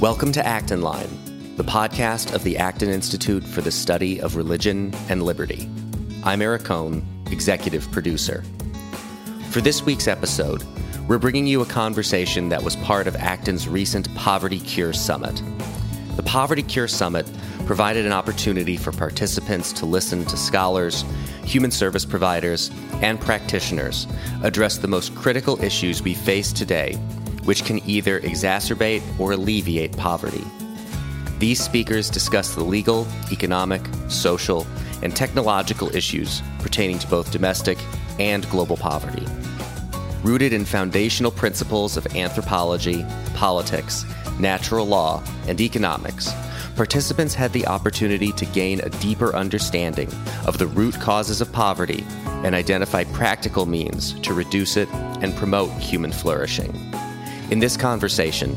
Welcome to Acton Line, the podcast of the Acton Institute for the Study of Religion and Liberty. I'm Eric Kohn, executive producer. For this week's episode, we're bringing you a conversation that was part of Acton's recent Poverty Cure Summit. The Poverty Cure Summit provided an opportunity for participants to listen to scholars, human service providers, and practitioners address the most critical issues we face today which can either exacerbate or alleviate poverty. These speakers discuss the legal, economic, social, and technological issues pertaining to both domestic and global poverty. Rooted in foundational principles of anthropology, politics, natural law, and economics, participants had the opportunity to gain a deeper understanding of the root causes of poverty and identify practical means to reduce it and promote human flourishing. In this conversation,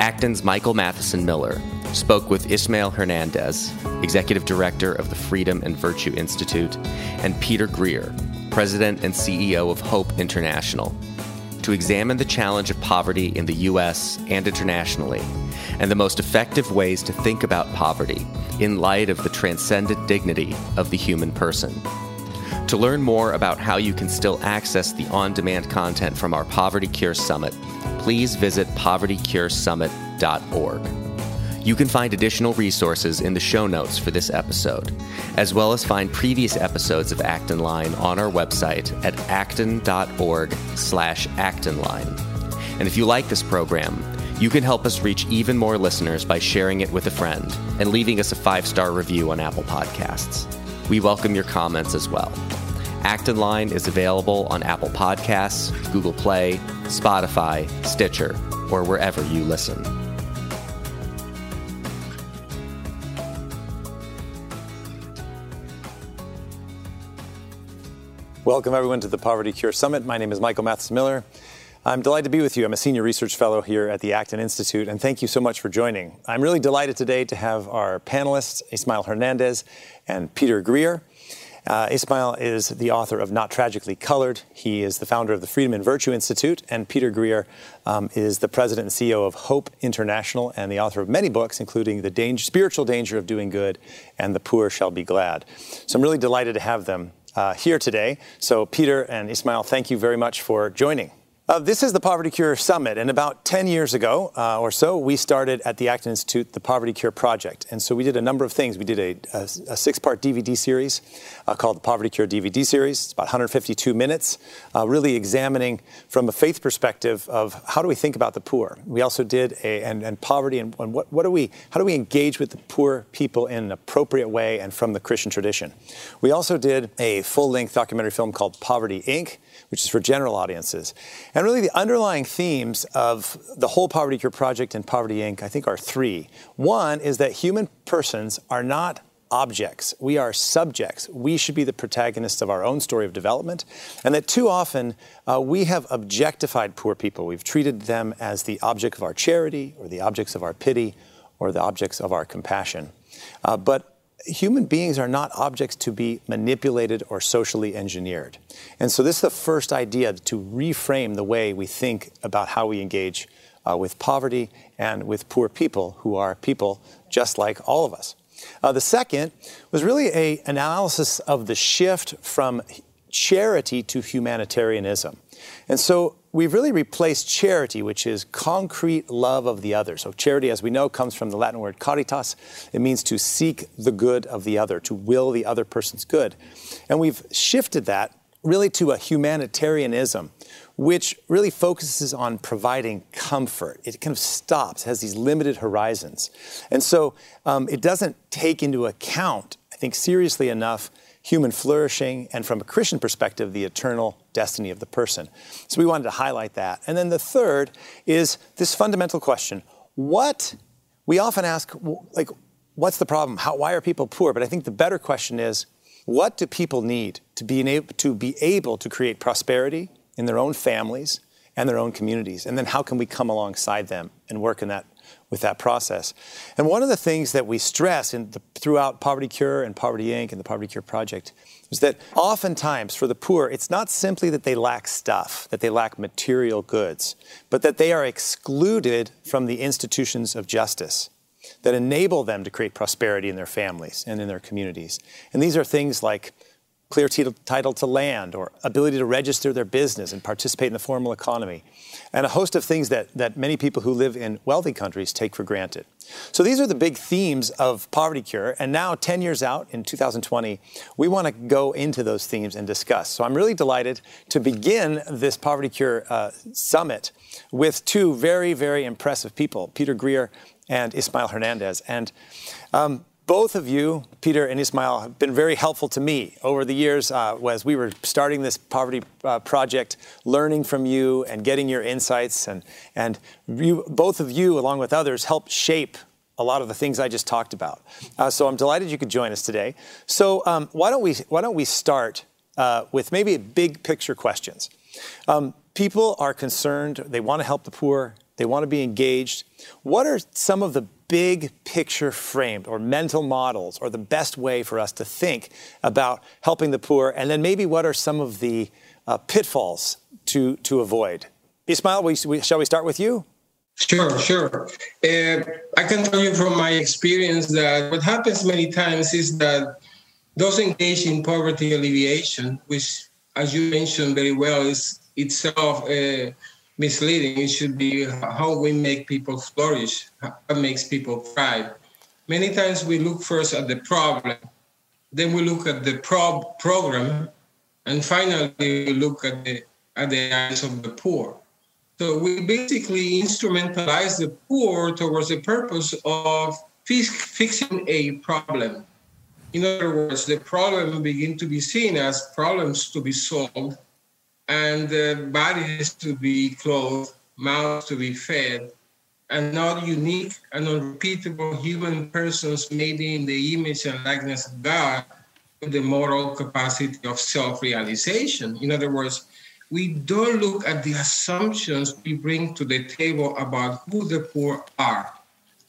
Acton's Michael Matheson Miller spoke with Ismael Hernandez, Executive Director of the Freedom and Virtue Institute, and Peter Greer, President and CEO of Hope International, to examine the challenge of poverty in the U.S. and internationally, and the most effective ways to think about poverty in light of the transcendent dignity of the human person. To learn more about how you can still access the on demand content from our Poverty Cure Summit, please visit povertycuresummit.org. You can find additional resources in the show notes for this episode, as well as find previous episodes of Acton Line on our website at acton.org slash actonline. And if you like this program, you can help us reach even more listeners by sharing it with a friend and leaving us a five-star review on Apple Podcasts. We welcome your comments as well. Acton Line is available on Apple Podcasts, Google Play, Spotify, Stitcher, or wherever you listen. Welcome, everyone, to the Poverty Cure Summit. My name is Michael Matheson Miller. I'm delighted to be with you. I'm a senior research fellow here at the Acton Institute, and thank you so much for joining. I'm really delighted today to have our panelists, Ismael Hernandez and Peter Greer. Uh, Ismael is the author of Not Tragically Colored. He is the founder of the Freedom and Virtue Institute, and Peter Greer um, is the president and CEO of Hope International and the author of many books, including The danger, Spiritual Danger of Doing Good and The Poor Shall Be Glad. So I'm really delighted to have them uh, here today. So, Peter and Ismael, thank you very much for joining. Uh, this is the Poverty Cure Summit, and about 10 years ago uh, or so, we started at the Acton Institute the Poverty Cure Project. And so we did a number of things. We did a, a, a six part DVD series uh, called the Poverty Cure DVD series. It's about 152 minutes, uh, really examining from a faith perspective of how do we think about the poor. We also did a, and, and poverty and, and what, what do we, how do we engage with the poor people in an appropriate way and from the Christian tradition. We also did a full length documentary film called Poverty Inc., which is for general audiences. And really, the underlying themes of the whole Poverty Cure Project and Poverty Inc., I think, are three. One is that human persons are not objects. We are subjects. We should be the protagonists of our own story of development. And that too often uh, we have objectified poor people. We've treated them as the object of our charity or the objects of our pity or the objects of our compassion. Uh, but human beings are not objects to be manipulated or socially engineered. And so, this is the first idea to reframe the way we think about how we engage uh, with poverty and with poor people who are people just like all of us. Uh, the second was really an analysis of the shift from charity to humanitarianism. And so we've really replaced charity, which is concrete love of the other. So, charity, as we know, comes from the Latin word caritas. It means to seek the good of the other, to will the other person's good. And we've shifted that really to a humanitarianism, which really focuses on providing comfort. It kind of stops, has these limited horizons. And so um, it doesn't take into account, I think, seriously enough human flourishing, and from a Christian perspective, the eternal destiny of the person. So we wanted to highlight that. And then the third is this fundamental question what we often ask, like, what's the problem? How, why are people poor? But I think the better question is, what do people need to be, able, to be able to create prosperity in their own families and their own communities? And then how can we come alongside them and work in that with that process. And one of the things that we stress in the, throughout Poverty Cure and Poverty Inc. and the Poverty Cure Project is that oftentimes for the poor, it's not simply that they lack stuff, that they lack material goods, but that they are excluded from the institutions of justice that enable them to create prosperity in their families and in their communities. And these are things like clear title to land or ability to register their business and participate in the formal economy, and a host of things that, that many people who live in wealthy countries take for granted. So these are the big themes of Poverty Cure. And now, 10 years out in 2020, we want to go into those themes and discuss. So I'm really delighted to begin this Poverty Cure uh, Summit with two very, very impressive people, Peter Greer and Ismael Hernandez. And um, both of you, Peter and Ismael, have been very helpful to me over the years uh, as we were starting this poverty uh, project, learning from you and getting your insights. And, and you, both of you, along with others, helped shape a lot of the things I just talked about. Uh, so I'm delighted you could join us today. So um, why, don't we, why don't we start uh, with maybe big picture questions? Um, people are concerned, they want to help the poor, they want to be engaged. What are some of the big picture framed or mental models or the best way for us to think about helping the poor? And then maybe what are some of the uh, pitfalls to, to avoid? Ismael, we, we, shall we start with you? Sure, sure. Uh, I can tell you from my experience that what happens many times is that those engaged in poverty alleviation, which, as you mentioned very well, is itself uh, misleading. It should be how we make people flourish, what makes people thrive. Many times we look first at the problem, then we look at the prob- program, and finally we look at the at the eyes of the poor. So we basically instrumentalize the poor towards the purpose of fixing a problem. In other words, the problem begin to be seen as problems to be solved and the bodies to be clothed, mouths to be fed, and not unique and unrepeatable human persons made in the image and likeness of God with the moral capacity of self realization. In other words, we don't look at the assumptions we bring to the table about who the poor are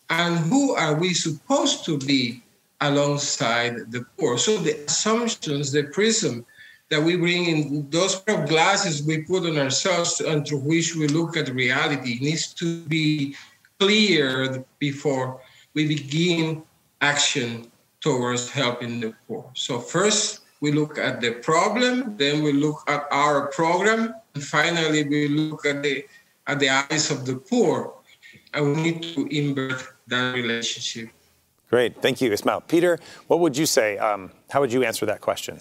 and who are we supposed to be alongside the poor. So the assumptions, the prism that we bring in those pair of glasses we put on ourselves and through which we look at reality needs to be cleared before we begin action towards helping the poor. So first we look at the problem, then we look at our program, and finally we look at the at the eyes of the poor. And we need to invert that relationship. Great, thank you, Ismael. Peter, what would you say? Um, how would you answer that question?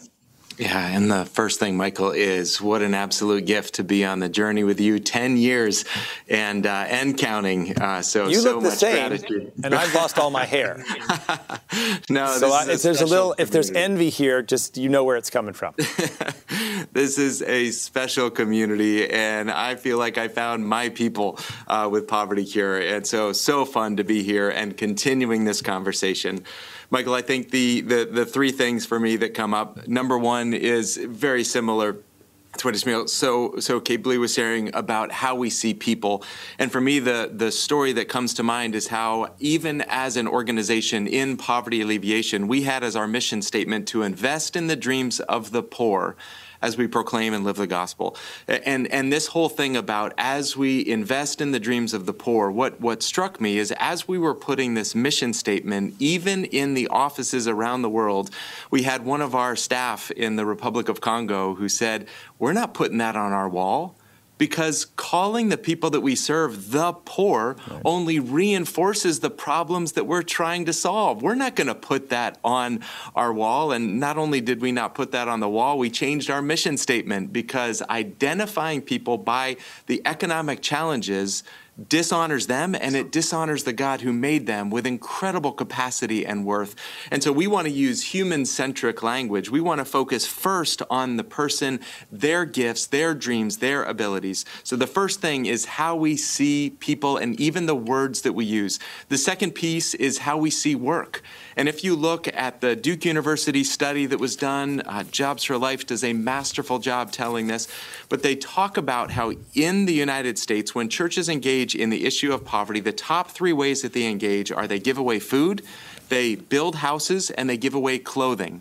Yeah, and the first thing, Michael, is what an absolute gift to be on the journey with you. Ten years and uh, and counting. Uh, so you so look the much same, gratitude. and I've lost all my hair. no, so I, a if there's a little, community. if there's envy here, just you know where it's coming from. this is a special community, and I feel like I found my people uh, with Poverty Cure, and so so fun to be here and continuing this conversation. Michael, I think the, the, the three things for me that come up. Number one is very similar to what Ismael so so capably was sharing about how we see people. And for me, the the story that comes to mind is how even as an organization in poverty alleviation, we had as our mission statement to invest in the dreams of the poor as we proclaim and live the gospel. And and this whole thing about as we invest in the dreams of the poor, what what struck me is as we were putting this mission statement, even in the offices around the world, we had one of our staff in the Republic of Congo who said, "We're not putting that on our wall." Because calling the people that we serve the poor right. only reinforces the problems that we're trying to solve. We're not going to put that on our wall. And not only did we not put that on the wall, we changed our mission statement because identifying people by the economic challenges dishonors them and it dishonors the God who made them with incredible capacity and worth. And so we want to use human centric language. We want to focus first on the person, their gifts, their dreams, their abilities. So the first thing is how we see people and even the words that we use. The second piece is how we see work. And if you look at the Duke University study that was done, uh, Jobs for Life does a masterful job telling this, but they talk about how in the United States, when churches engage engage in the issue of poverty, the top three ways that they engage are they give away food, they build houses, and they give away clothing.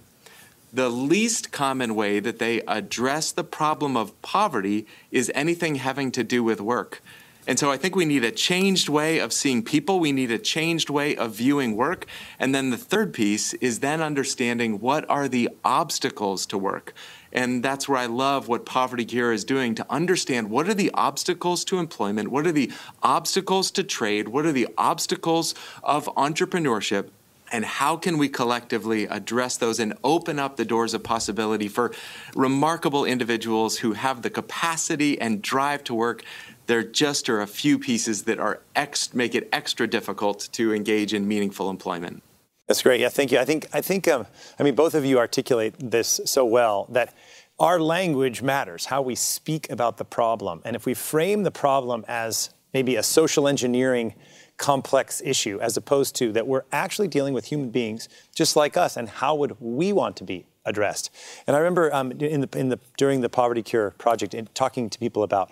The least common way that they address the problem of poverty is anything having to do with work. And so I think we need a changed way of seeing people. We need a changed way of viewing work. And then the third piece is then understanding what are the obstacles to work. And that's where I love what Poverty Cure is doing to understand what are the obstacles to employment, what are the obstacles to trade, what are the obstacles of entrepreneurship, and how can we collectively address those and open up the doors of possibility for remarkable individuals who have the capacity and drive to work there just are a few pieces that are ex- make it extra difficult to engage in meaningful employment. That's great. Yeah, thank you. I think I think um, I mean both of you articulate this so well that our language matters, how we speak about the problem, and if we frame the problem as maybe a social engineering complex issue as opposed to that we're actually dealing with human beings just like us and how would we want to be addressed and i remember um, in the, in the, during the poverty cure project in talking to people about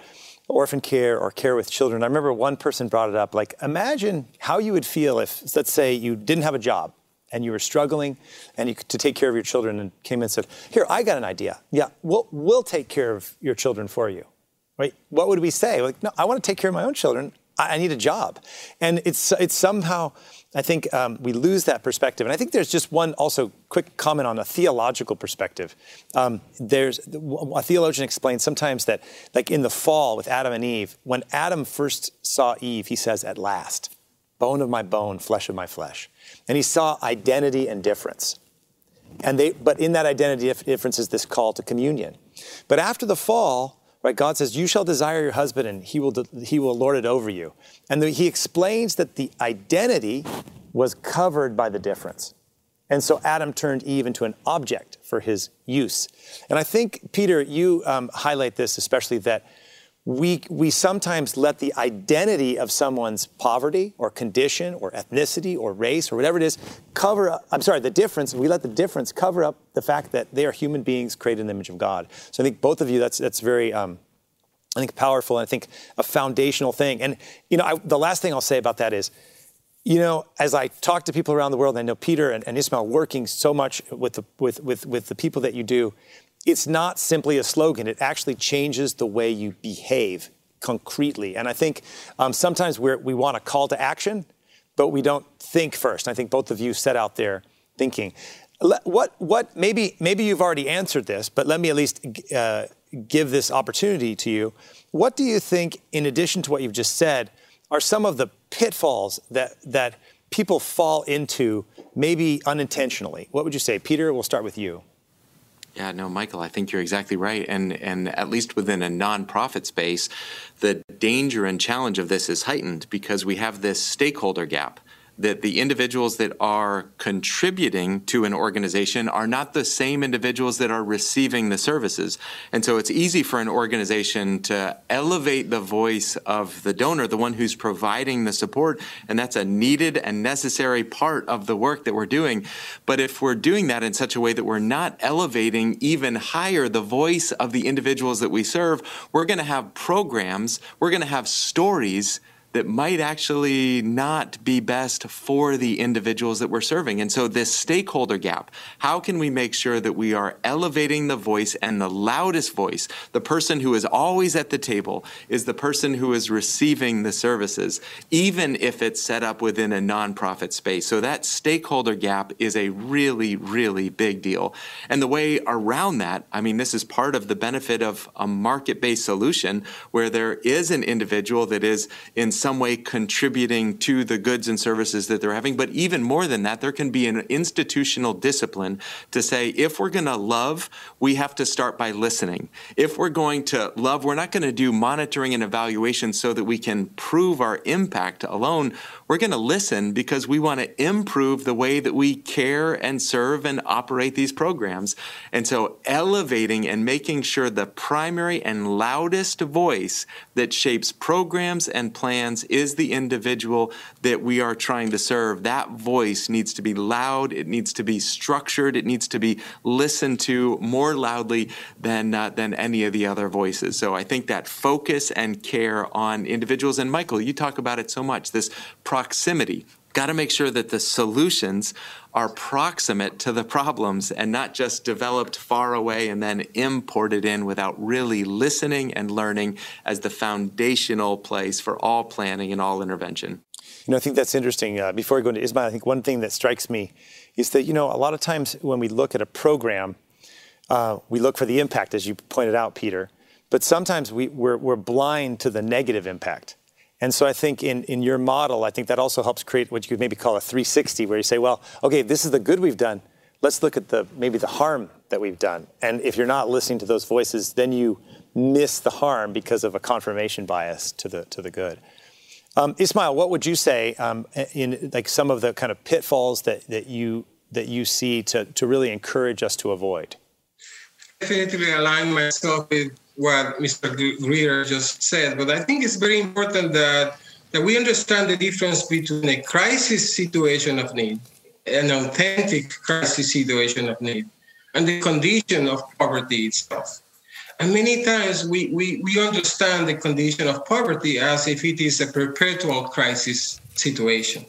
orphan care or care with children. I remember one person brought it up like, imagine how you would feel if, let's say, you didn't have a job and you were struggling and you to take care of your children and came in and said, Here, I got an idea. Yeah, we'll, we'll take care of your children for you. Right? What would we say? Like, no, I want to take care of my own children. I, I need a job. And it's, it's somehow, I think um, we lose that perspective. And I think there's just one also quick comment on a theological perspective. Um, there's a theologian explains sometimes that, like in the fall with Adam and Eve, when Adam first saw Eve, he says, "At last, bone of my bone, flesh of my flesh," and he saw identity and difference. And they, but in that identity difference is this call to communion. But after the fall, Right? God says, "You shall desire your husband, and he will he will lord it over you." And the, he explains that the identity was covered by the difference, and so Adam turned Eve into an object for his use. And I think Peter, you um, highlight this especially that we, we sometimes let the identity of someone's poverty or condition or ethnicity or race or whatever it is cover up, I'm sorry, the difference, we let the difference cover up the fact that they are human beings created in the image of God. So I think both of you, that's, that's very, um, I think, powerful and I think a foundational thing. And, you know, I, the last thing I'll say about that is, you know, as I talk to people around the world, I know Peter and, and Ismael working so much with the, with, with, with the people that you do, it's not simply a slogan. It actually changes the way you behave concretely. And I think um, sometimes we want a call to action, but we don't think first. I think both of you set out there thinking. What, what, maybe, maybe you've already answered this, but let me at least uh, give this opportunity to you. What do you think, in addition to what you've just said, are some of the pitfalls that, that people fall into, maybe unintentionally? What would you say? Peter, we'll start with you. Yeah, no, Michael, I think you're exactly right. And and at least within a nonprofit space, the danger and challenge of this is heightened because we have this stakeholder gap that the individuals that are contributing to an organization are not the same individuals that are receiving the services. And so it's easy for an organization to elevate the voice of the donor, the one who's providing the support. And that's a needed and necessary part of the work that we're doing. But if we're doing that in such a way that we're not elevating even higher the voice of the individuals that we serve, we're going to have programs, we're going to have stories that might actually not be best for the individuals that we're serving. And so, this stakeholder gap how can we make sure that we are elevating the voice and the loudest voice? The person who is always at the table is the person who is receiving the services, even if it's set up within a nonprofit space. So, that stakeholder gap is a really, really big deal. And the way around that, I mean, this is part of the benefit of a market based solution where there is an individual that is in some way contributing to the goods and services that they're having. But even more than that, there can be an institutional discipline to say if we're going to love, we have to start by listening. If we're going to love, we're not going to do monitoring and evaluation so that we can prove our impact alone. We're going to listen because we want to improve the way that we care and serve and operate these programs. And so elevating and making sure the primary and loudest voice that shapes programs and plans is the individual that we are trying to serve, that voice needs to be loud, it needs to be structured, it needs to be listened to more loudly than, uh, than any of the other voices. So I think that focus and care on individuals, and Michael, you talk about it so much, this proximity got to make sure that the solutions are proximate to the problems and not just developed far away and then imported in without really listening and learning as the foundational place for all planning and all intervention. You know, I think that's interesting. Uh, before I go into Ismael, I think one thing that strikes me is that, you know, a lot of times when we look at a program, uh, we look for the impact, as you pointed out, Peter, but sometimes we, we're blind to the negative impact. And so I think in, in your model, I think that also helps create what you could maybe call a 360, where you say, well, okay, this is the good we've done. Let's look at the maybe the harm that we've done. And if you're not listening to those voices, then you miss the harm because of a confirmation bias to the to the good. Um, Ismael, what would you say um, in like some of the kind of pitfalls that, that you that you see to, to really encourage us to avoid? Definitely align myself with what Mr. Greer just said, but I think it's very important that, that we understand the difference between a crisis situation of need, an authentic crisis situation of need, and the condition of poverty itself. And many times we, we, we understand the condition of poverty as if it is a perpetual crisis situation.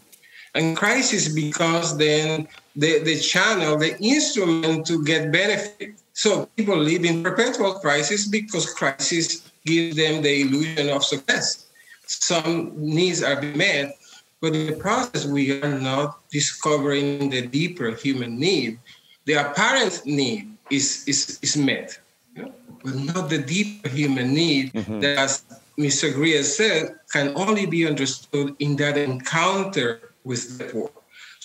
And crisis becomes then the, the channel, the instrument to get benefit so people live in perpetual crisis because crisis gives them the illusion of success. Some needs are met, but in the process, we are not discovering the deeper human need. The apparent need is, is, is met, you know? but not the deeper human need mm-hmm. that, as Mr. Greer said, can only be understood in that encounter with the poor.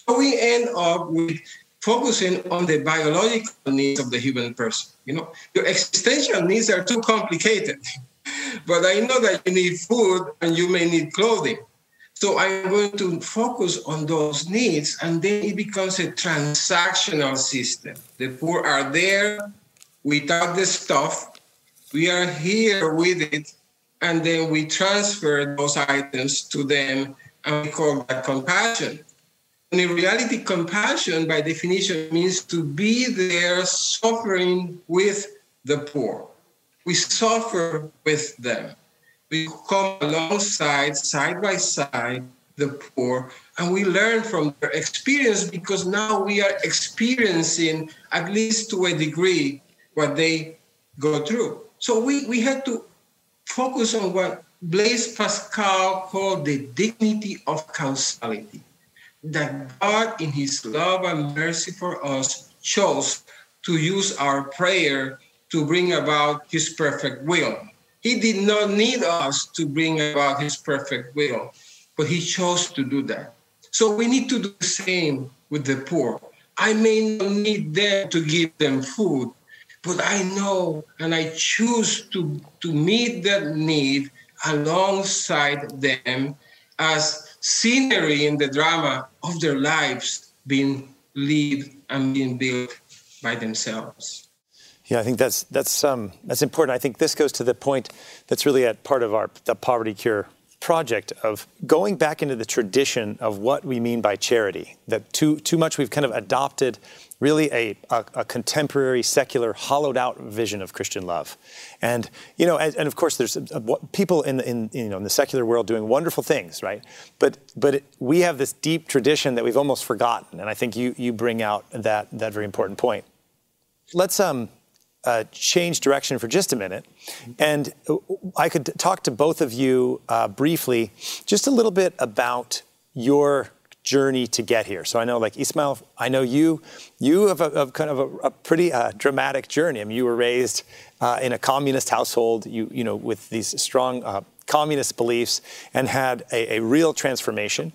So we end up with focusing on the biological needs of the human person. You know, your existential needs are too complicated. but I know that you need food and you may need clothing. So I'm going to focus on those needs, and then it becomes a transactional system. The poor are there without the stuff. We are here with it, and then we transfer those items to them, and we call that compassion. In reality, compassion, by definition, means to be there suffering with the poor. We suffer with them. We come alongside, side by side, the poor, and we learn from their experience because now we are experiencing, at least to a degree, what they go through. So we, we had to focus on what Blaise Pascal called the dignity of causality that God, in His love and mercy for us, chose to use our prayer to bring about His perfect will. He did not need us to bring about His perfect will, but He chose to do that. So we need to do the same with the poor. I may not need them to give them food, but I know and I choose to, to meet that need alongside them as scenery in the drama of their lives being lived and being built by themselves. Yeah, I think that's that's um, that's important. I think this goes to the point that's really at part of our the poverty cure project of going back into the tradition of what we mean by charity. That too too much we've kind of adopted really a, a, a, contemporary, secular, hollowed out vision of Christian love. And, you know, and, and of course, there's a, a, people in the, in, you know, in the secular world doing wonderful things, right? But, but it, we have this deep tradition that we've almost forgotten. And I think you, you bring out that, that very important point. Let's um, uh, change direction for just a minute. And I could talk to both of you uh, briefly, just a little bit about your journey to get here. So I know, like Ismael, I know you. You have a, a kind of a, a pretty uh, dramatic journey. I mean, you were raised uh, in a communist household. You, you know, with these strong uh, communist beliefs, and had a, a real transformation.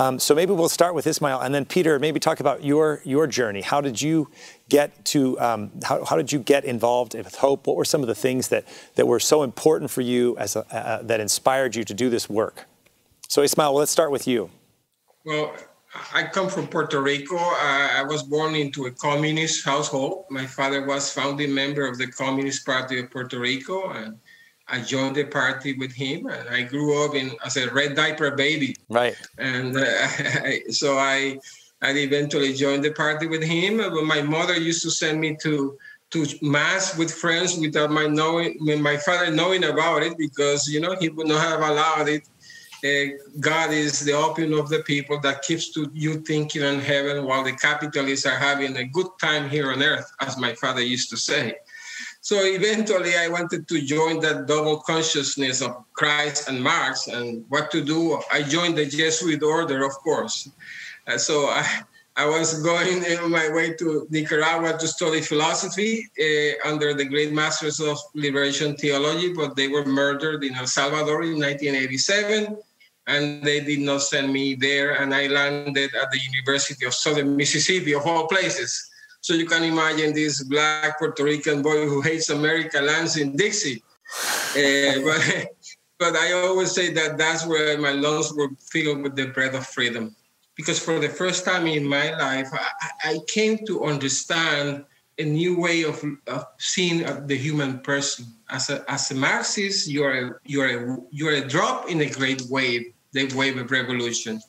Um, so maybe we'll start with Ismael, and then Peter. Maybe talk about your your journey. How did you get to? Um, how, how did you get involved with Hope? What were some of the things that that were so important for you as a, uh, that inspired you to do this work? So Ismael, well, let's start with you. Well, I come from Puerto Rico. I was born into a communist household. My father was founding member of the Communist Party of Puerto Rico, and I joined the party with him, and I grew up in as a red diaper baby. Right. And uh, so I, I eventually joined the party with him. But my mother used to send me to to mass with friends without my knowing, my father knowing about it, because you know he would not have allowed it. Uh, God is the opium of the people that keeps to you thinking on heaven while the capitalists are having a good time here on earth, as my father used to say. So eventually, I wanted to join that double consciousness of Christ and Marx and what to do. I joined the Jesuit order, of course. Uh, so I, I was going on my way to Nicaragua to study philosophy uh, under the great masters of liberation theology, but they were murdered in El Salvador in 1987 and they did not send me there. And I landed at the University of Southern Mississippi, of all places. So you can imagine this black Puerto Rican boy who hates America lands in Dixie. Uh, but, but I always say that that's where my lungs were filled with the breath of freedom. Because for the first time in my life, I, I came to understand a new way of, of seeing the human person. As a, as a Marxist, you're a, you're, a, you're a drop in a great wave, the wave of revolution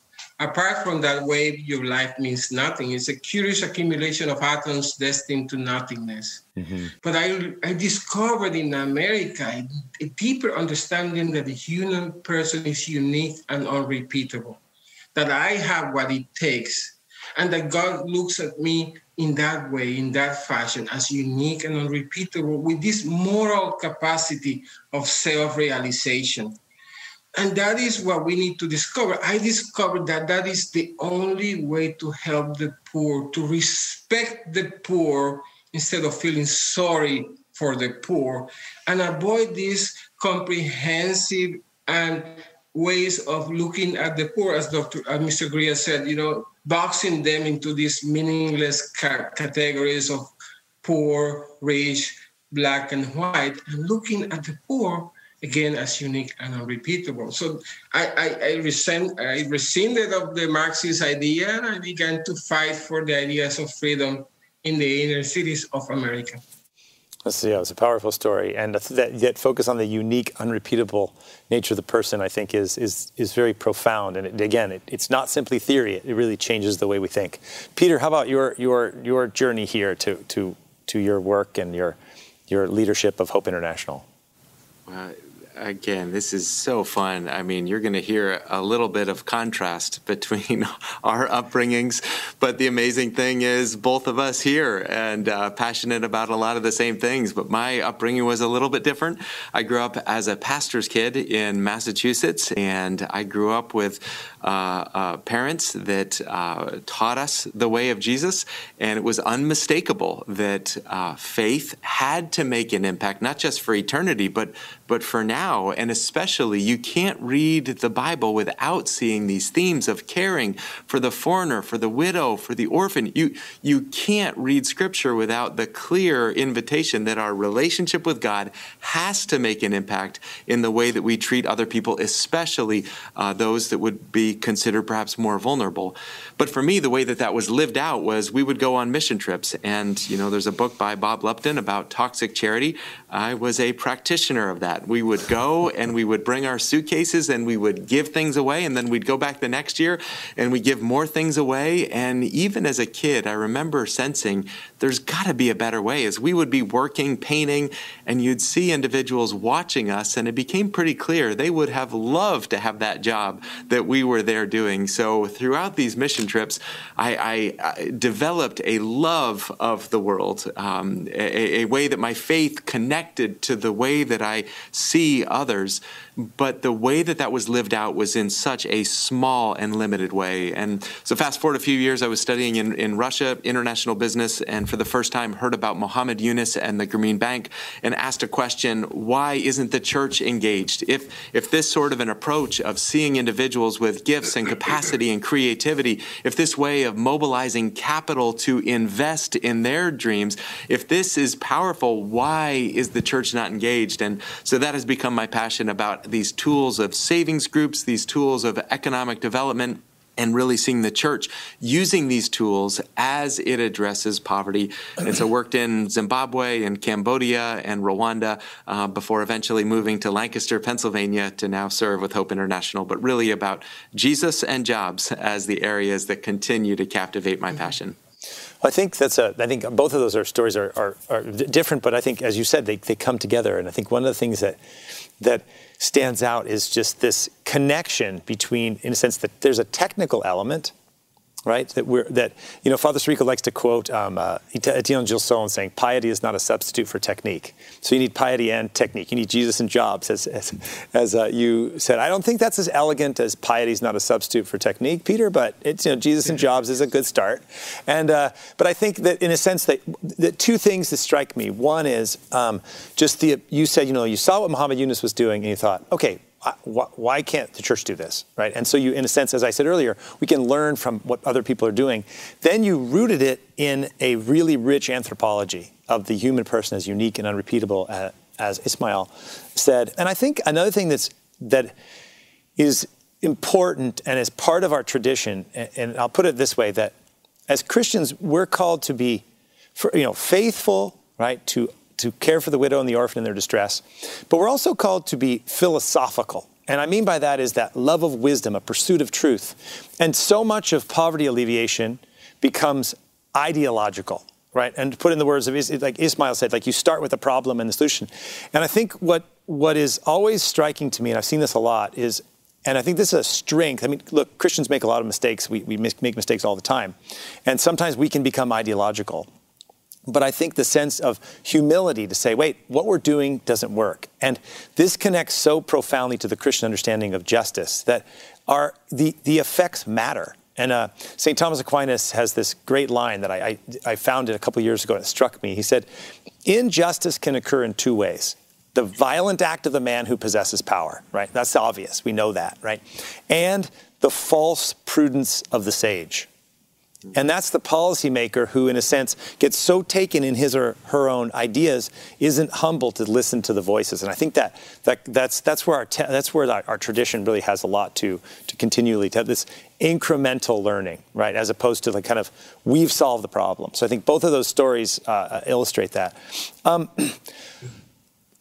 apart from that wave, your life means nothing. It's a curious accumulation of atoms destined to nothingness. Mm-hmm. But I, I discovered in America a, deeper understanding that the human person is unique and unrepeatable, that I have what it takes, and that God looks at me in that way, in that fashion, as unique and unrepeatable, with this moral capacity of self realization. And that is what we need to discover. I discovered that that is the only way to help the poor, to respect the poor instead of feeling sorry for the poor, and avoid these comprehensive and ways of looking at the poor, as Dr. As Mr. Greer said, you know, boxing them into these meaningless ca- categories of poor, rich, black, and white, and looking at the poor again as unique and unrepeatable. So I, I, I, resent, I rescinded of the Marxist idea and I began to fight for the ideas of freedom in the inner cities of America. That's, yeah, it's a powerful story, and that, that focus on the unique, unrepeatable nature of the person, I think, is is is very profound. And it, again, it, it's not simply theory; it really changes the way we think. Peter, how about your your your journey here to to to your work and your your leadership of Hope International? Uh, again, this is so fun. I mean, you're going to hear a little bit of contrast between our upbringings, but the amazing thing is both of us here and uh, passionate about a lot of the same things. But my upbringing was a little bit different. I grew up as a pastor's kid in Massachusetts, and I grew up with parents that uh, taught us the way of Jesus, and it was unmistakable that uh, faith had to make an impact, not just for eternity, but but for now. And especially, you can't read the Bible without seeing these themes of caring for the foreigner, for the widow, for the orphan. You, you can't read Scripture without the clear invitation that our relationship with God has to make an impact in the way that we treat other people, especially uh, those that would be considered perhaps more vulnerable. But for me, the way that that was lived out was we would go on mission trips. And, you know, there's a book by Bob Lupton about toxic charity. I was a practitioner of that. We would go and we would bring our suitcases and we would give things away, and then we'd go back the next year and we give more things away. And even as a kid, I remember sensing there's got to be a better way. As we would be working, painting, and you'd see individuals watching us, and it became pretty clear they would have loved to have that job that we were there doing. So throughout these mission trips, I, I, I developed a love of the world, um, a, a way that my faith connected to the way that I see others but the way that that was lived out was in such a small and limited way. And so, fast forward a few years, I was studying in, in Russia, international business, and for the first time heard about Muhammad Yunus and the Grameen Bank and asked a question why isn't the church engaged? If, if this sort of an approach of seeing individuals with gifts and capacity and creativity, if this way of mobilizing capital to invest in their dreams, if this is powerful, why is the church not engaged? And so that has become my passion about these tools of savings groups, these tools of economic development and really seeing the church using these tools as it addresses poverty. And so worked in Zimbabwe and Cambodia and Rwanda uh, before eventually moving to Lancaster, Pennsylvania to now serve with Hope International, but really about Jesus and jobs as the areas that continue to captivate my passion. I think that's a. I think both of those are stories are, are, are different, but I think, as you said, they, they come together. And I think one of the things that that stands out is just this connection between, in a sense, that there's a technical element right? That we're that you know, Father Sirico likes to quote um, uh, Etienne Gilson saying, "Piety is not a substitute for technique." So you need piety and technique. You need Jesus and jobs, as as, as uh, you said. I don't think that's as elegant as piety is not a substitute for technique, Peter. But it's you know, Jesus and jobs is a good start. And uh, but I think that in a sense that the two things that strike me. One is um, just the you said you know you saw what Muhammad Yunus was doing and you thought, okay, why can't the church do this, right? And so you, in a sense, as I said earlier, we can learn from what other people are doing. Then you rooted it in a really rich anthropology of the human person as unique and unrepeatable, uh, as Ismael said. And I think another thing that's that is important and is part of our tradition, and I'll put it this way: that as Christians, we're called to be, you know, faithful, right, to to care for the widow and the orphan in their distress. But we're also called to be philosophical. And I mean by that is that love of wisdom, a pursuit of truth. And so much of poverty alleviation becomes ideological, right? And to put in the words of like Ismael said, like you start with the problem and the solution. And I think what what is always striking to me, and I've seen this a lot, is and I think this is a strength. I mean, look, Christians make a lot of mistakes. We, we make mistakes all the time. And sometimes we can become ideological but I think the sense of humility to say, wait, what we're doing doesn't work. And this connects so profoundly to the Christian understanding of justice that our, the, the effects matter. And uh, St. Thomas Aquinas has this great line that I, I, I found it a couple years ago and it struck me. He said, Injustice can occur in two ways the violent act of the man who possesses power, right? That's obvious. We know that, right? And the false prudence of the sage. And that's the policymaker who, in a sense, gets so taken in his or her own ideas, isn't humble to listen to the voices. And I think that, that that's, that's where, our, te- that's where our, our, tradition really has a lot to, to continually to have this incremental learning, right, as opposed to the kind of we've solved the problem. So I think both of those stories uh, uh illustrate that. Um,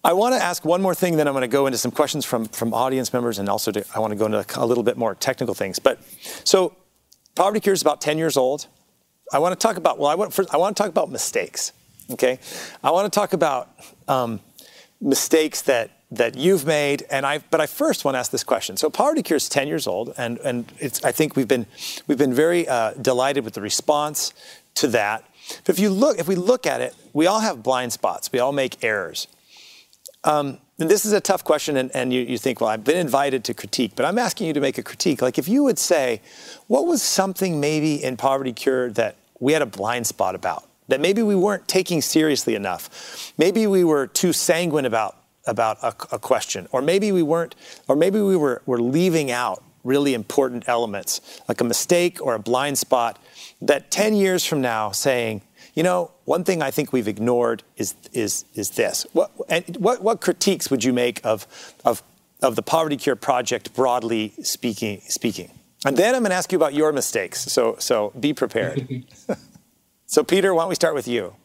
I want to ask one more thing, then I'm going to go into some questions from, from audience members, and also to, I want to go into a little bit more technical things. But so Poverty Cure is about 10 years old. I want to talk about, well, I want, first, I want to talk about mistakes, okay? I want to talk about um, mistakes that, that you've made, and I, but I first want to ask this question. So Poverty Cure is 10 years old, and, and it's, I think we've been, we've been very uh, delighted with the response to that. But if you look, if we look at it, we all have blind spots. We all make errors. Um, this is a tough question, and, and you, you think, well, I've been invited to critique, but I'm asking you to make a critique. Like, if you would say, what was something maybe in Poverty Cure that we had a blind spot about, that maybe we weren't taking seriously enough? Maybe we were too sanguine about, about a, a question, or maybe we weren't, or maybe we were, were leaving out really important elements, like a mistake or a blind spot, that 10 years from now saying, you know, one thing I think we've ignored is is is this. What and what what critiques would you make of of of the Poverty Cure project broadly speaking speaking? And then I'm going to ask you about your mistakes. So so be prepared. so Peter, why don't we start with you?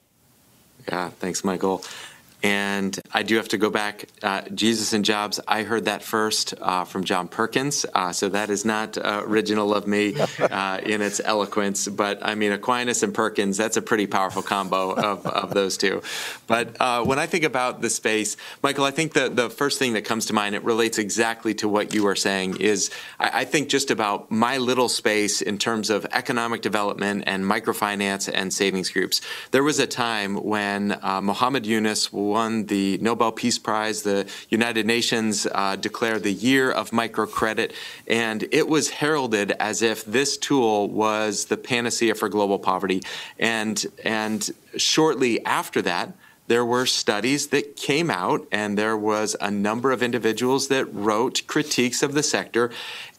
Yeah, thanks, Michael. And I do have to go back. Uh, Jesus and Jobs, I heard that first uh, from John Perkins. Uh, so that is not uh, original of me uh, in its eloquence. But I mean, Aquinas and Perkins, that's a pretty powerful combo of, of those two. But uh, when I think about the space, Michael, I think the, the first thing that comes to mind, it relates exactly to what you are saying, is I, I think just about my little space in terms of economic development and microfinance and savings groups. There was a time when Muhammad Yunus won the Nobel Peace Prize. The United Nations uh, declared the year of microcredit, and it was heralded as if this tool was the panacea for global poverty. And and shortly after that, there were studies that came out, and there was a number of individuals that wrote critiques of the sector.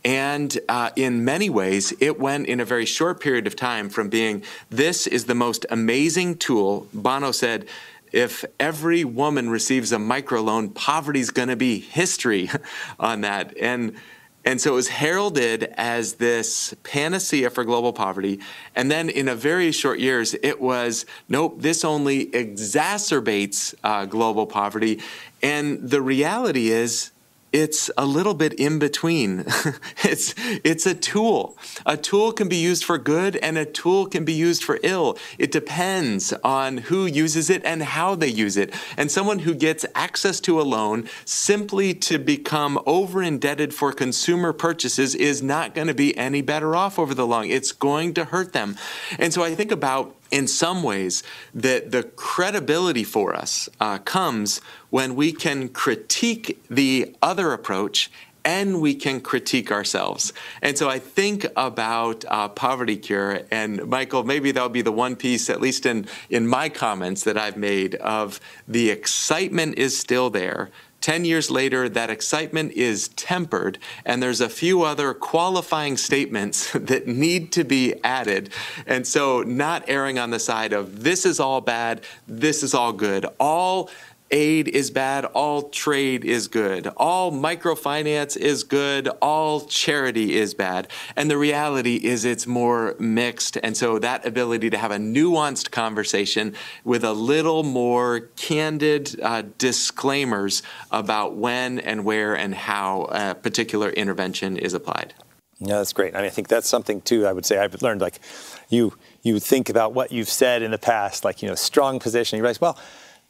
And uh, in many ways, it went in a very short period of time from being this is the most amazing tool. Bono said, if every woman receives a microloan, poverty's going to be history on that. And And so it was heralded as this panacea for global poverty. And then in a very short years, it was nope, this only exacerbates uh, global poverty. And the reality is, it's a little bit in between. it's it's a tool. A tool can be used for good and a tool can be used for ill. It depends on who uses it and how they use it. And someone who gets access to a loan simply to become over indebted for consumer purchases is not going to be any better off over the long. It's going to hurt them. And so I think about in some ways that the credibility for us uh, comes when we can critique the other approach and we can critique ourselves. And so I think about uh, Poverty Cure, and Michael, maybe that'll be the one piece, at least in, in my comments that I've made, of the excitement is still there. 10 years later, that excitement is tempered, and there's a few other qualifying statements that need to be added. And so, not erring on the side of this is all bad, this is all good. All aid is bad, all trade is good, all microfinance is good, all charity is bad. And the reality is it's more mixed. And so that ability to have a nuanced conversation with a little more candid uh, disclaimers about when and where and how a particular intervention is applied. Yeah, that's great. I mean, I think that's something too. I would say I've learned like you you think about what you've said in the past, like you know, strong position. You realize, well,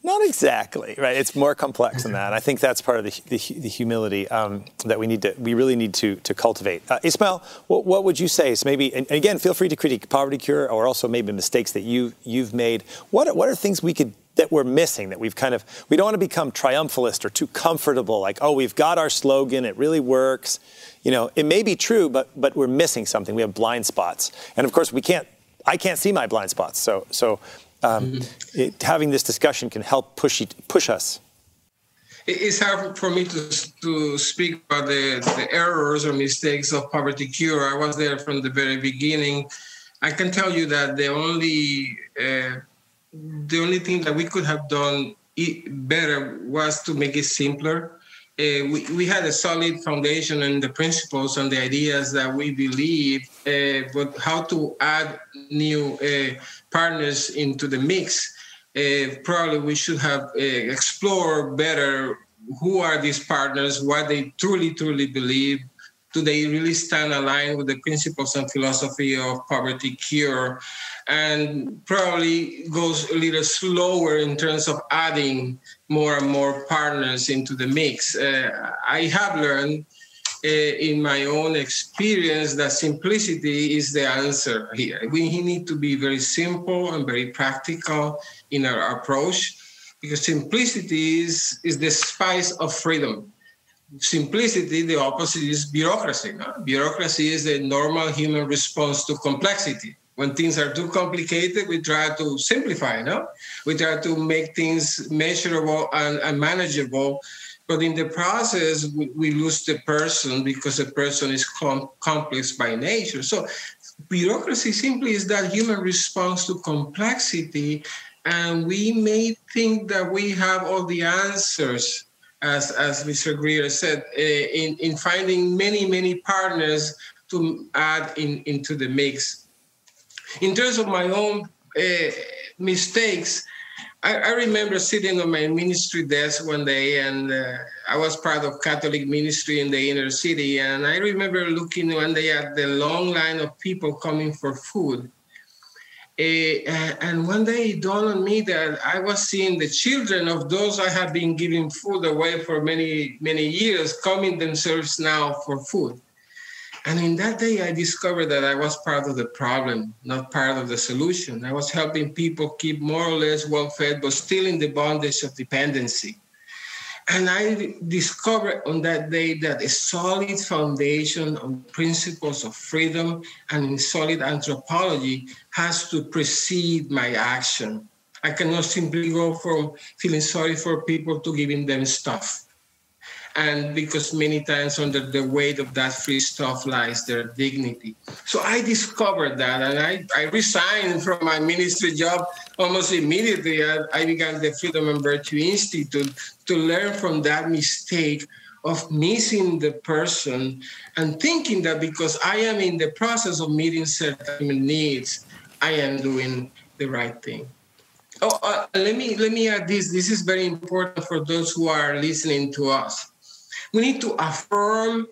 not exactly, right? It's more complex than that. I think that's part of the, the, the humility um, that we need to, we really need to, to cultivate. Uh, Ismael, what, what, would you say is maybe, and again, feel free to critique Poverty Cure or also maybe mistakes that you, you've made. What, what are things we could, that we're missing, that we've kind of, we don't want to become triumphalist or too comfortable, like, oh, we've got our slogan, it really works. You know, it may be true, but, but we're missing something. We have blind spots. And of course, we can't, I can't see my blind spots. So, so um, mm-hmm. it, having this discussion can help push it, push us. It's hard for me to, to speak about the, the errors or mistakes of Poverty Cure. I was there from the very beginning. I can tell you that the only uh, the only thing that we could have done better was to make it simpler uh, we, we had a solid foundation and the principles and the ideas that we believe, uh, but how to add new uh, partners into the mix. Uh, probably we should have uh, explored better who are these partners, what they truly, truly believe. Do they really stand aligned with the principles and philosophy of poverty cure? And probably goes a little slower in terms of adding more and more partners into the mix. Uh, I have learned Eh, in my own experience that simplicity is the answer here. We need to be very simple and very practical in our approach because simplicity is, is the spice of freedom. Simplicity, the opposite is bureaucracy. No? Bureaucracy is the normal human response to complexity when things are too complicated, we try to simplify, no? We try to make things measurable and, and manageable. But in the process, we, we, lose the person because the person is com- complex by nature. So bureaucracy simply is that human response to complexity. And we may think that we have all the answers, as, as Mr. Greer said, uh, in, in finding many, many partners to add in, into the mix in terms of my own uh, mistakes, I, I, remember sitting on my ministry desk one day, and uh, I was part of Catholic ministry in the inner city. And I remember looking one day at the long line of people coming for food. Uh, and one day it dawned on me that I was seeing the children of those I had been giving food away for many, many years coming themselves now for food. And in that day, I discovered that I was part of the problem, not part of the solution. I was helping people keep more or less well fed, but still in the bondage of dependency. And I discovered on that day that a solid foundation on principles of freedom and in solid anthropology has to precede my action. I cannot simply go from feeling sorry for people to giving them stuff and because many times under the weight of that free stuff lies their dignity. So I discovered that and I, I resigned from my ministry job almost immediately. I, I began the Freedom and Virtue Institute to learn from that mistake of missing the person and thinking that because I am in the process of meeting certain needs, I am doing the right thing. Oh, uh, let me let me add this. This is very important for those who are listening to us. We need to affirm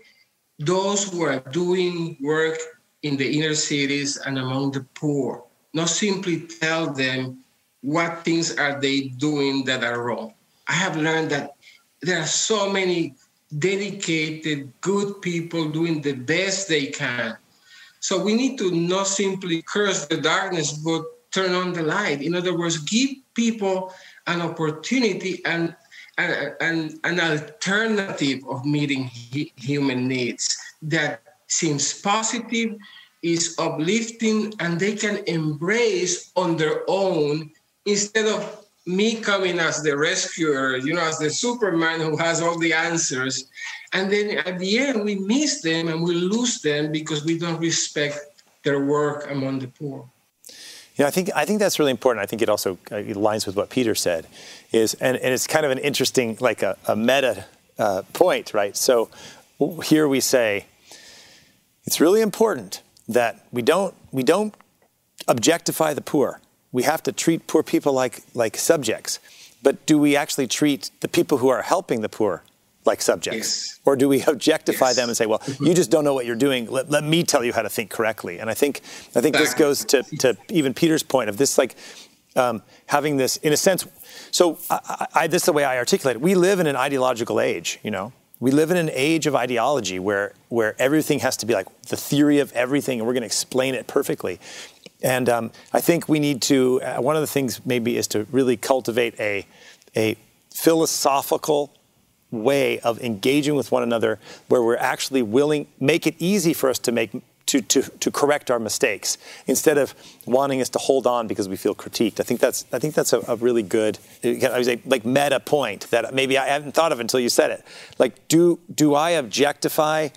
those who are doing work in the inner cities and among the poor. Not simply tell them what things are they doing that are wrong. I have learned that there are so many dedicated, good people doing the best they can. So we need to not simply curse the darkness, but turn on the light. In other words, give people an opportunity and an, an alternative of meeting human needs that seems positive, is uplifting, and they can embrace on their own instead of me coming as the rescuer, you know, as the Superman who has all the answers. And then at the end, we miss them and we lose them because we don't respect their work among the poor. Yeah, I think I think that's really important. I think it also uh, aligns with what Peter said, is and, and it's kind of an interesting like a, a meta uh, point, right? So here we say it's really important that we don't we don't objectify the poor. We have to treat poor people like like subjects. But do we actually treat the people who are helping the poor like subjects? Yes. Or do we objectify yes. them and say, well, you just don't know what you're doing. Let, let me tell you how to think correctly. And I think, I think this goes to, to even Peter's point of this, like um, having this, in a sense, so I, I, this is the way I articulate it. We live in an ideological age, you know. We live in an age of ideology where, where everything has to be like the theory of everything, and we're going to explain it perfectly. And um, I think we need to, uh, one of the things maybe is to really cultivate a, a philosophical way of engaging with one another where we're actually willing, make it easy for us to make to, to, to correct our mistakes instead of wanting us to hold on because we feel critiqued. I think that's I think that's a, a really good I was like meta point that maybe I hadn't thought of until you said it. Like do do I objectify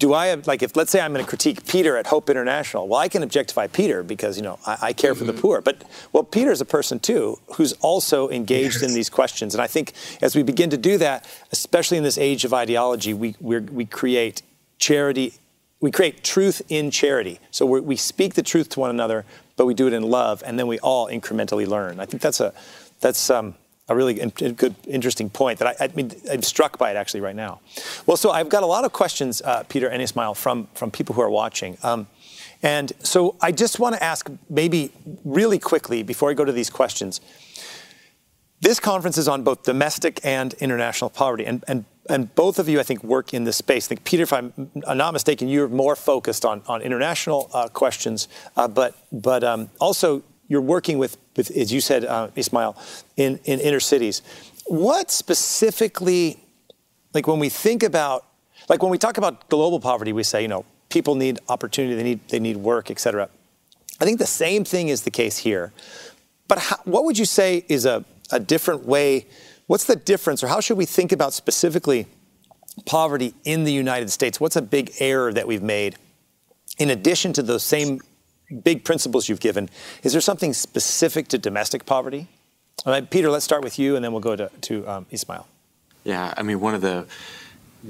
do I have, like, if let's say I'm going to critique Peter at Hope International, well, I can objectify Peter because, you know, I, I care mm-hmm. for the mm-hmm. poor. But, well, Peter's a person too who's also engaged yes. in these questions. And I think as we begin to do that, especially in this age of ideology, we, we create charity, we create truth in charity. So we speak the truth to one another, but we do it in love, and then we all incrementally learn. I think that's a, that's, um, a really good, interesting point that I, I, mean, I'm struck by it actually right now. Well, so I've got a lot of questions, uh, Peter and Ismael, from, from people who are watching. Um, and so I just want to ask, maybe really quickly, before I go to these questions. This conference is on both domestic and international poverty. And, and, and both of you, I think, work in this space. I think, Peter, if I'm not mistaken, you're more focused on, on international uh, questions, uh, but, but um, also you're working with, with as you said, uh, Ismael, in, in inner cities. What specifically, like when we think about, like when we talk about global poverty, we say, you know, people need opportunity, they need, they need work, et cetera. I think the same thing is the case here. But how, what would you say is a, a different way? What's the difference, or how should we think about specifically poverty in the United States? What's a big error that we've made in addition to those same big principles you've given. Is there something specific to domestic poverty? Peter, let's start with you, and then we'll go to, to um, Ismael. Yeah, I mean, one of the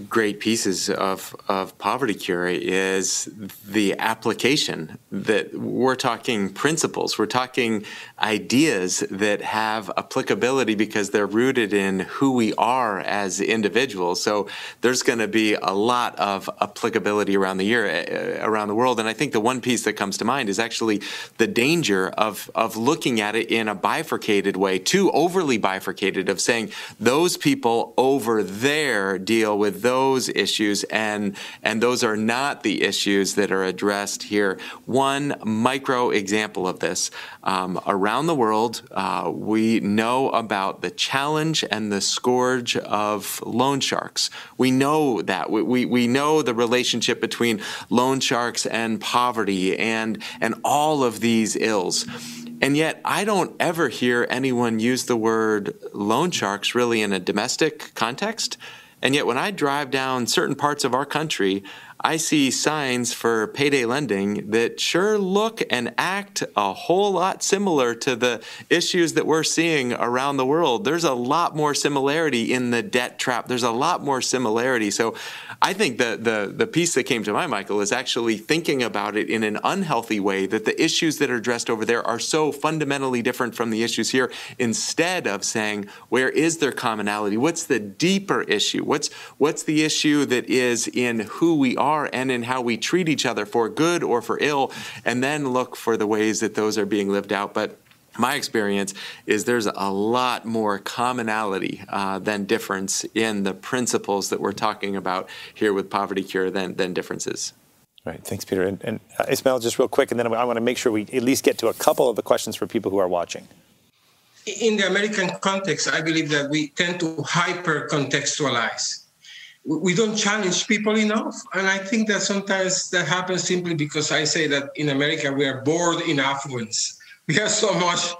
great pieces of, of poverty cure is the application that we're talking principles. We're talking ideas that have applicability because they're rooted in who we are as individuals. So there's going to be a lot of applicability around the year uh, around the world. And i think the one piece that comes to mind is actually the danger of of looking at it in a bifurcated way too overly bifurcated of saying those people over there deal with those issues, and, and those are not the issues that are addressed here. One micro example of this um, around the world, uh, we know about the challenge and the scourge of loan sharks. We know that. We, we, we know the relationship between loan sharks and poverty and, and all of these ills. And yet, I don't ever hear anyone use the word loan sharks really in a domestic context. And yet, when I drive down certain parts of our country, I see signs for payday lending that sure look and act a whole lot similar to the issues that we're seeing around the world. There's a lot more similarity in the debt trap. There's a lot more similarity. So I think the the the piece that came to mind, Michael, is actually thinking about it in an unhealthy way that the issues that are addressed over there are so fundamentally different from the issues here instead of saying where is their commonality? What's the deeper issue? What's what's the issue that is in who we are and in how we treat each other for good or for ill and then look for the ways that those are being lived out. But my experience is there's a lot more commonality uh, than difference in the principles that we're talking about here with Poverty Cure than, than differences. Right. Thanks, Peter. And, and uh, Ismael, just real quick, and then I want to make sure we at least get to a couple of the questions for people who are watching. In the American context, I believe that we tend to hyper contextualize. We don't challenge people enough. And I think that sometimes that happens simply because I say that in America we are bored in affluence we have so much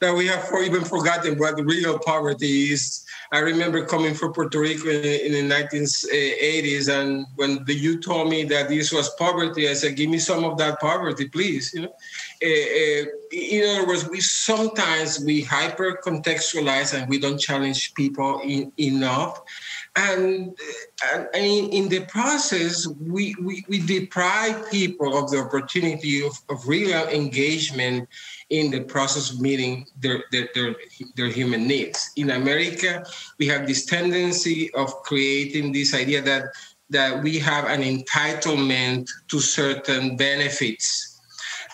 that we have for even forgotten what real poverty is. I remember coming from Puerto Rico in, the 1980s, and when the, you told me that this was poverty, I said, "Give me some of that poverty, please." You know, uh, in other words, we sometimes we hyper contextualize and we don't challenge people in, enough, and, and, and in the process, we, we, we deprive people of the opportunity of, of real engagement in the process of meeting their, their, their, their, human needs. In America, we have this tendency of creating this idea that, that we have an entitlement to certain benefits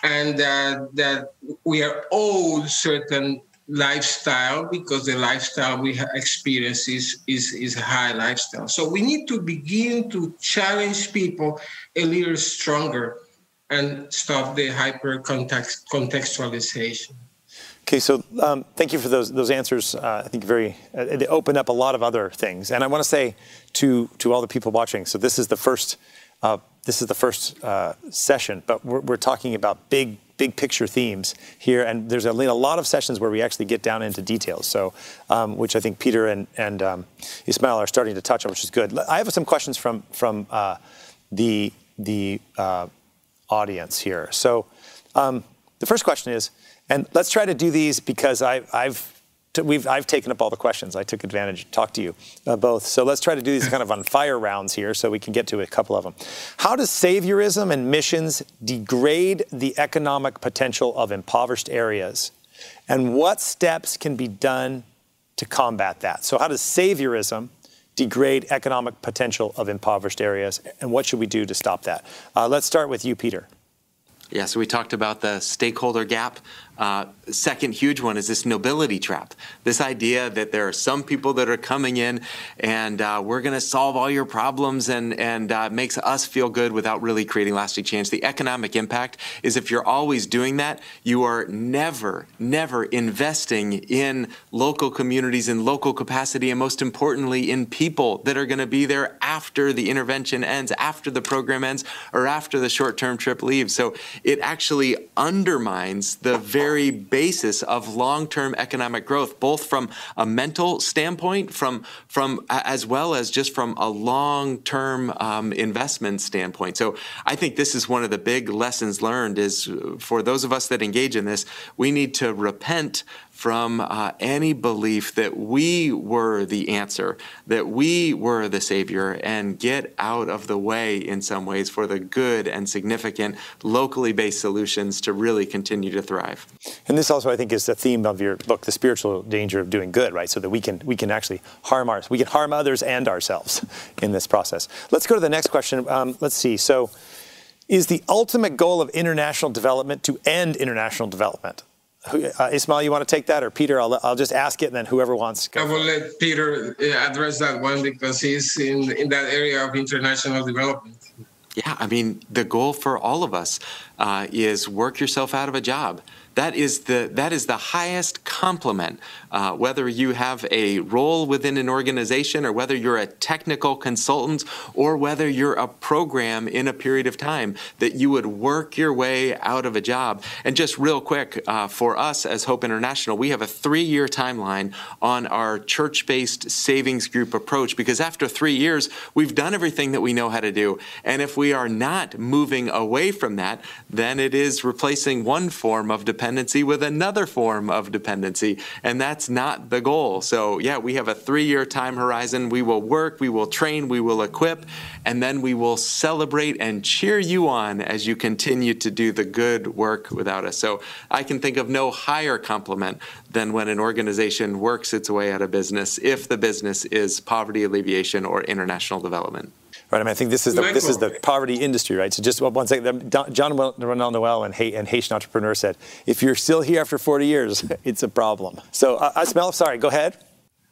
and uh, that we are owed certain lifestyle because the lifestyle we experience is, is, is high lifestyle. So we need to begin to challenge people a little stronger and stop the hyper context contextualization. Okay, so um, thank you for those those answers. Uh, I think very uh, they open up a lot of other things, and I want to say to to all the people watching. So this is the first uh, this is the first uh, session, but we're, we're, talking about big big picture themes here, and there's a, a, lot of sessions where we actually get down into details. So, um, which I think Peter and and um, Ismael are starting to touch on, which is good. I have some questions from from uh, the the uh, audience here. So um, the first question is, and let's try to do these because I, have we've I've taken up all the questions. I took advantage, to talk to you uh, both. So let's try to do these kind of on fire rounds here, so we can get to a couple of them. How does saviorism and missions degrade the economic potential of impoverished areas, and what steps can be done to combat that? So how does saviorism degrade economic potential of impoverished areas, and what should we do to stop that? Uh, let's start with you, Peter. Yeah, so we talked about the stakeholder gap. Uh, second huge one is this nobility trap. This idea that there are some people that are coming in and uh, we're going to solve all your problems and and uh, makes us feel good without really creating lasting change. The economic impact is if you're always doing that, you are never, never investing in local communities in local capacity, and most importantly, in people that are going to be there after the intervention ends, after the program ends, or after the short-term trip leaves. So it actually undermines the very very basis of long-term economic growth, both from a mental standpoint, from from as well as just from a long-term um, investment standpoint. So I think this is one of the big lessons learned. Is for those of us that engage in this, we need to repent from uh, any belief that we were the answer, that we were the Savior, and get out of the way in some ways for the good and significant locally based solutions to really continue to thrive. And this also, I think, is the theme of your book, the spiritual danger of doing good, right? So that we can we can actually harm ours, we can harm others and ourselves in this process. Let's go to the next question. Um, let's see. So. Is the ultimate goal of international development to end international development? Uh, Ismael, you want to take that, or Peter? I'll, I'll just ask it, and then whoever wants. Go. I will let Peter uh, address that one because he's in in that area of international development. Yeah, I mean, the goal for all of us uh, is work yourself out of a job that is the that is the highest compliment. Uh, whether you have a role within an organization, or whether you're a technical consultant, or whether you're a program in a period of time, that you would work your way out of a job. And just real quick, uh, for us as Hope International, we have a three-year timeline on our church-based savings group approach because after three years, we've done everything that we know how to do, and if we are not moving away from that, then it is replacing one form of dependency with another form of dependency. And that's not the goal. So, yeah, we have a three year time horizon. We will work, we will train, we will equip, and then we will celebrate and cheer you on as you continue to do the good work without us. So, I can think of no higher compliment than when an organization works its way out of business if the business is poverty alleviation or international development. Right. I mean, I think this is the this is the poverty industry, right? So just one second. John Ronald Noel and, and Haitian entrepreneur said, if you're still here after 40 years, it's a problem. So uh, Ismael. Sorry. Go ahead.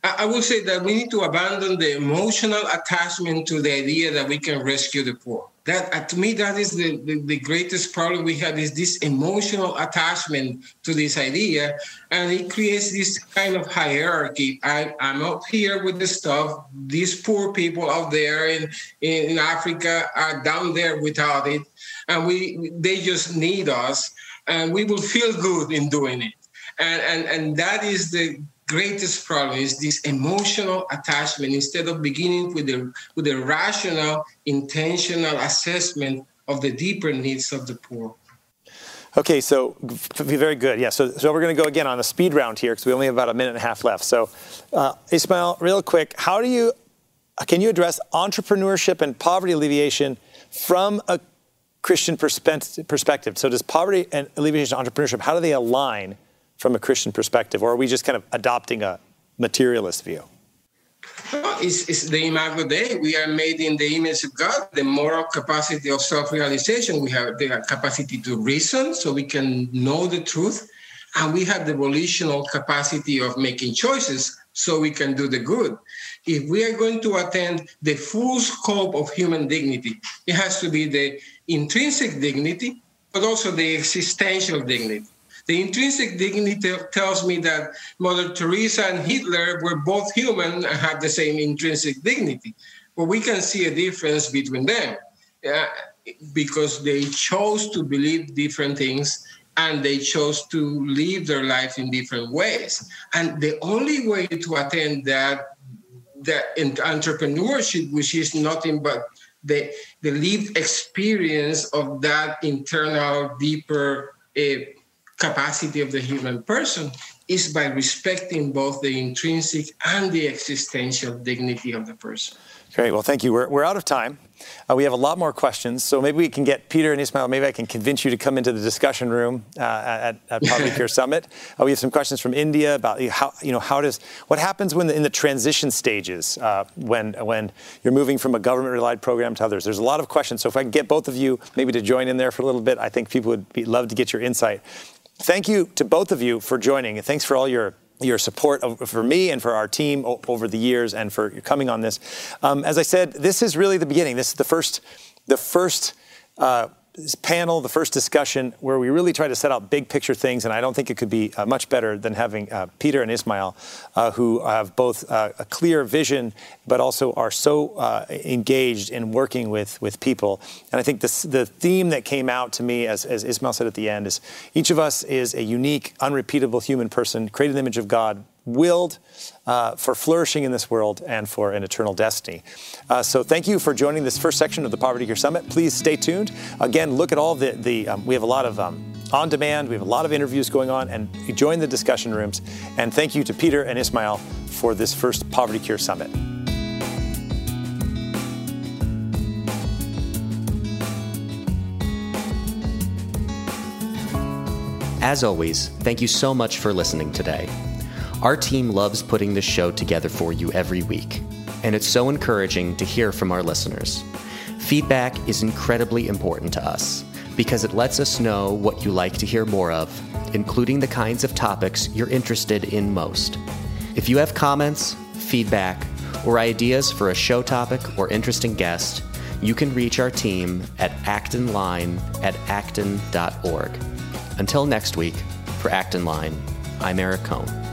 I will say that we need to abandon the emotional attachment to the idea that we can rescue the poor. That uh, to me that is the, the, the, greatest problem we have is this emotional attachment to this idea and it creates this kind of hierarchy. I, i'm up here with the stuff. These poor people out there in, in africa are down there without it and we they just need us and we will feel good in doing it. And and, and that is the greatest problem is this emotional attachment instead of beginning with the with a rational intentional assessment of the deeper needs of the poor. Okay so very good. Yeah so, so we're going to go again on a speed round here because we only have about a minute and a half left. So uh, Ismael real quick how do you can you address entrepreneurship and poverty alleviation from a christian perspective? So does poverty and alleviation entrepreneurship how do they align from a Christian perspective, or are we just kind of adopting a materialist view? It's, it's the imago Dei. We are made in the image of God. The moral capacity of self-realization. We have the capacity to reason, so we can know the truth, and we have the volitional capacity of making choices, so we can do the good. If we are going to attend the full scope of human dignity, it has to be the intrinsic dignity, but also the existential dignity. The intrinsic dignity tells me that Mother Teresa and Hitler were both human and had the same intrinsic dignity. But we can see a difference between them because they chose to believe different things and they chose to live their life in different ways. And the only way to attain that that entrepreneurship, which is nothing but the, the lived experience of that internal, deeper uh, capacity of the human person is by respecting both the intrinsic and the existential dignity of the person. Great. Well, thank you. We're, we're out of time. Uh, we have a lot more questions, so maybe we can get Peter and Ismael. Maybe I can convince you to come into the discussion room uh, at, at Poverty Cure Summit. Uh, we have some questions from India about how you know how does what happens when the, in the transition stages uh, when when you're moving from a government-relied program to others. There's a lot of questions. So if I can get both of you maybe to join in there for a little bit, I think people would be, love to get your insight thank you to both of you for joining, and thanks for all your your support for me and for our team over the years, and for coming on this. Um, as I said, this is really the beginning. This is the first the first. Uh, panel, the first discussion, where we really try to set out big picture things, and I don't think it could be uh, much better than having uh, Peter and Ismael, uh, who have both uh, a clear vision, but also are so uh, engaged in working with with people. And I think this, the theme that came out to me, as, as Ismael said at the end, is each of us is a unique, unrepeatable human person, created in the image of God, willed uh, for flourishing in this world and for an eternal destiny. Uh, so thank you for joining this first section of the Poverty Cure Summit. Please stay tuned. Again, look at all the, the um, we have a lot of um, on demand, we have a lot of interviews going on, and join the discussion rooms. And thank you to Peter and Ismael for this first Poverty Cure Summit. As always, thank you so much for listening today. Our team loves putting this show together for you every week, and it's so encouraging to hear from our listeners. Feedback is incredibly important to us because it lets us know what you like to hear more of, including the kinds of topics you're interested in most. If you have comments, feedback, or ideas for a show topic or interesting guest, you can reach our team at actonline at acton.org. Until next week, For Acton Line, I'm Eric Kohn.